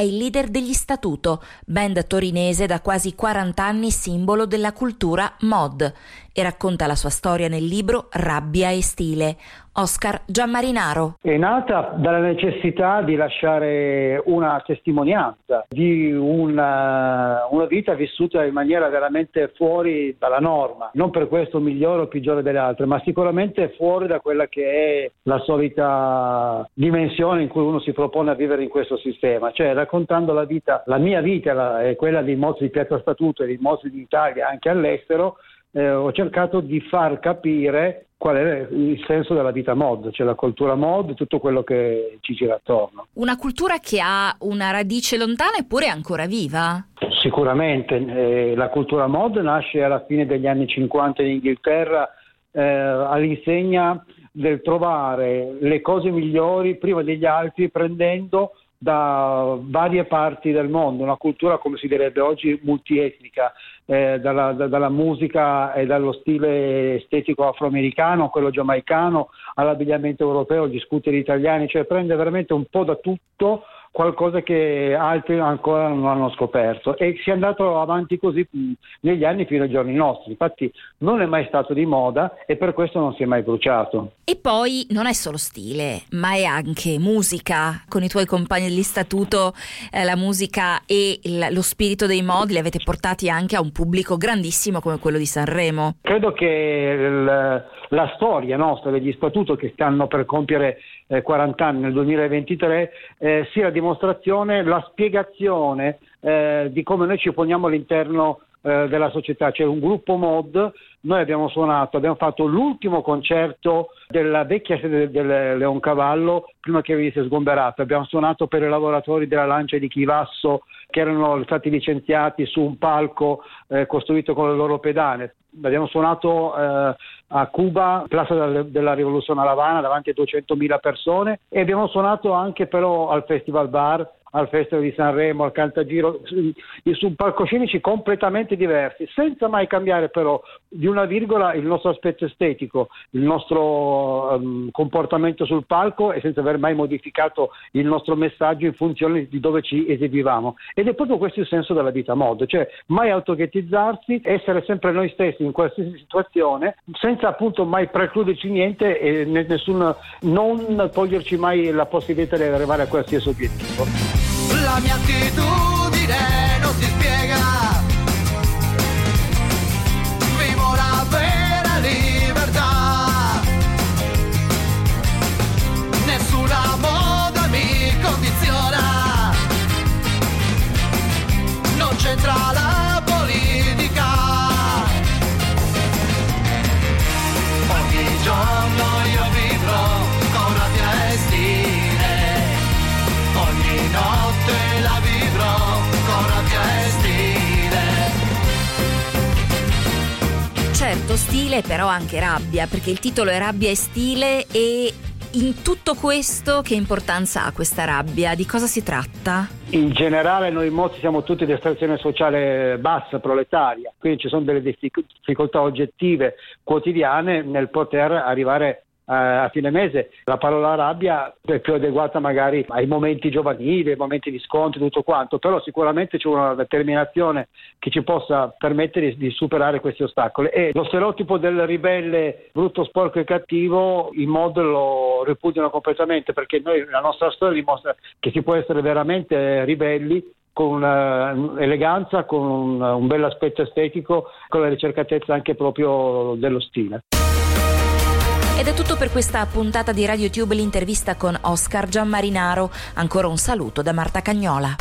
È il leader degli Statuto, band torinese da quasi 40 anni simbolo della cultura mod e racconta la sua storia nel libro Rabbia e stile. Oscar Giammarinaro. È nata dalla necessità di lasciare una testimonianza di una, una, vita vissuta in maniera veramente fuori dalla norma, non per questo migliore o peggiore delle altre, ma sicuramente fuori da quella che è la solita dimensione in cui uno si propone a vivere in questo sistema, cioè raccontando la vita, la mia vita e quella dei mozzi di Piazza Statuto e dei mozzi d'Italia anche all'estero, eh, ho cercato di far capire qual è il senso della vita mod, cioè la cultura mod, tutto quello che ci gira attorno. Una cultura che ha una radice lontana eppure ancora viva? Sicuramente, eh, la cultura mod nasce alla fine degli anni 50 in Inghilterra eh, all'insegna del trovare le cose migliori prima degli altri prendendo da varie parti del mondo, una cultura come si direbbe oggi multietnica, eh, dalla, da, dalla, musica e dallo stile estetico afroamericano, quello giamaicano, all'abbigliamento europeo, gli scooter italiani, cioè prende veramente un po' da tutto qualcosa che altri ancora non hanno scoperto e si è andato avanti così negli anni fino ai giorni nostri. Infatti non è mai stato di moda e per questo non si è mai bruciato. E poi non è solo stile, ma è anche musica. Con i tuoi compagni di statuto eh, la musica e il, lo spirito dei modi li avete portati anche a un pubblico grandissimo come quello di Sanremo. Credo che il, la storia nostra degli statuto che stanno per compiere eh, 40 anni nel 2023 eh, sia la dimostrazione, la spiegazione eh, di come noi ci poniamo all'interno eh, della società. C'è un gruppo mod, noi abbiamo suonato, abbiamo fatto l'ultimo concerto della vecchia sede del Leoncavallo prima che venisse sgomberato. Abbiamo suonato per i lavoratori della Lancia di Chivasso che erano stati licenziati su un palco eh, costruito con le loro pedane. Abbiamo suonato eh, a Cuba, Plaza della Rivoluzione a Lavana, davanti a 200.000 persone e abbiamo suonato anche però al Festival Bar al Festival di Sanremo, al Cantagiro, su palcoscenici completamente diversi, senza mai cambiare però di una virgola il nostro aspetto estetico, il nostro um, comportamento sul palco e senza aver mai modificato il nostro messaggio in funzione di dove ci esibivamo. Ed è proprio questo il senso della vita mod, cioè mai autoghettizzarsi, essere sempre noi stessi in qualsiasi situazione, senza appunto mai precluderci niente e nessun, non toglierci mai la possibilità di arrivare a qualsiasi obiettivo la mia attitudine non si spiega. Vivo la vera libertà. Nessuna moda mi condiziona. Non c'entra la Certo, stile però anche rabbia, perché il titolo è Rabbia e stile e in tutto questo che importanza ha questa rabbia? Di cosa si tratta? In generale noi mozzi siamo tutti di estrazione sociale bassa, proletaria, quindi ci sono delle difficoltà oggettive quotidiane nel poter arrivare a fine mese. La parola rabbia è più adeguata magari ai momenti giovanili, ai momenti di scontri, tutto quanto, però sicuramente c'è una determinazione che ci possa permettere di superare questi ostacoli. E lo stereotipo del ribelle brutto, sporco e cattivo in modo lo ripudiano completamente perché noi la nostra storia dimostra che si può essere veramente ribelli con eleganza, con un, un bel estetico, con la ricercatezza anche proprio dello stile. Ed è tutto per questa puntata di RadioTube, l'intervista con Oscar Giammarinaro. Ancora un saluto da Marta Cagnola.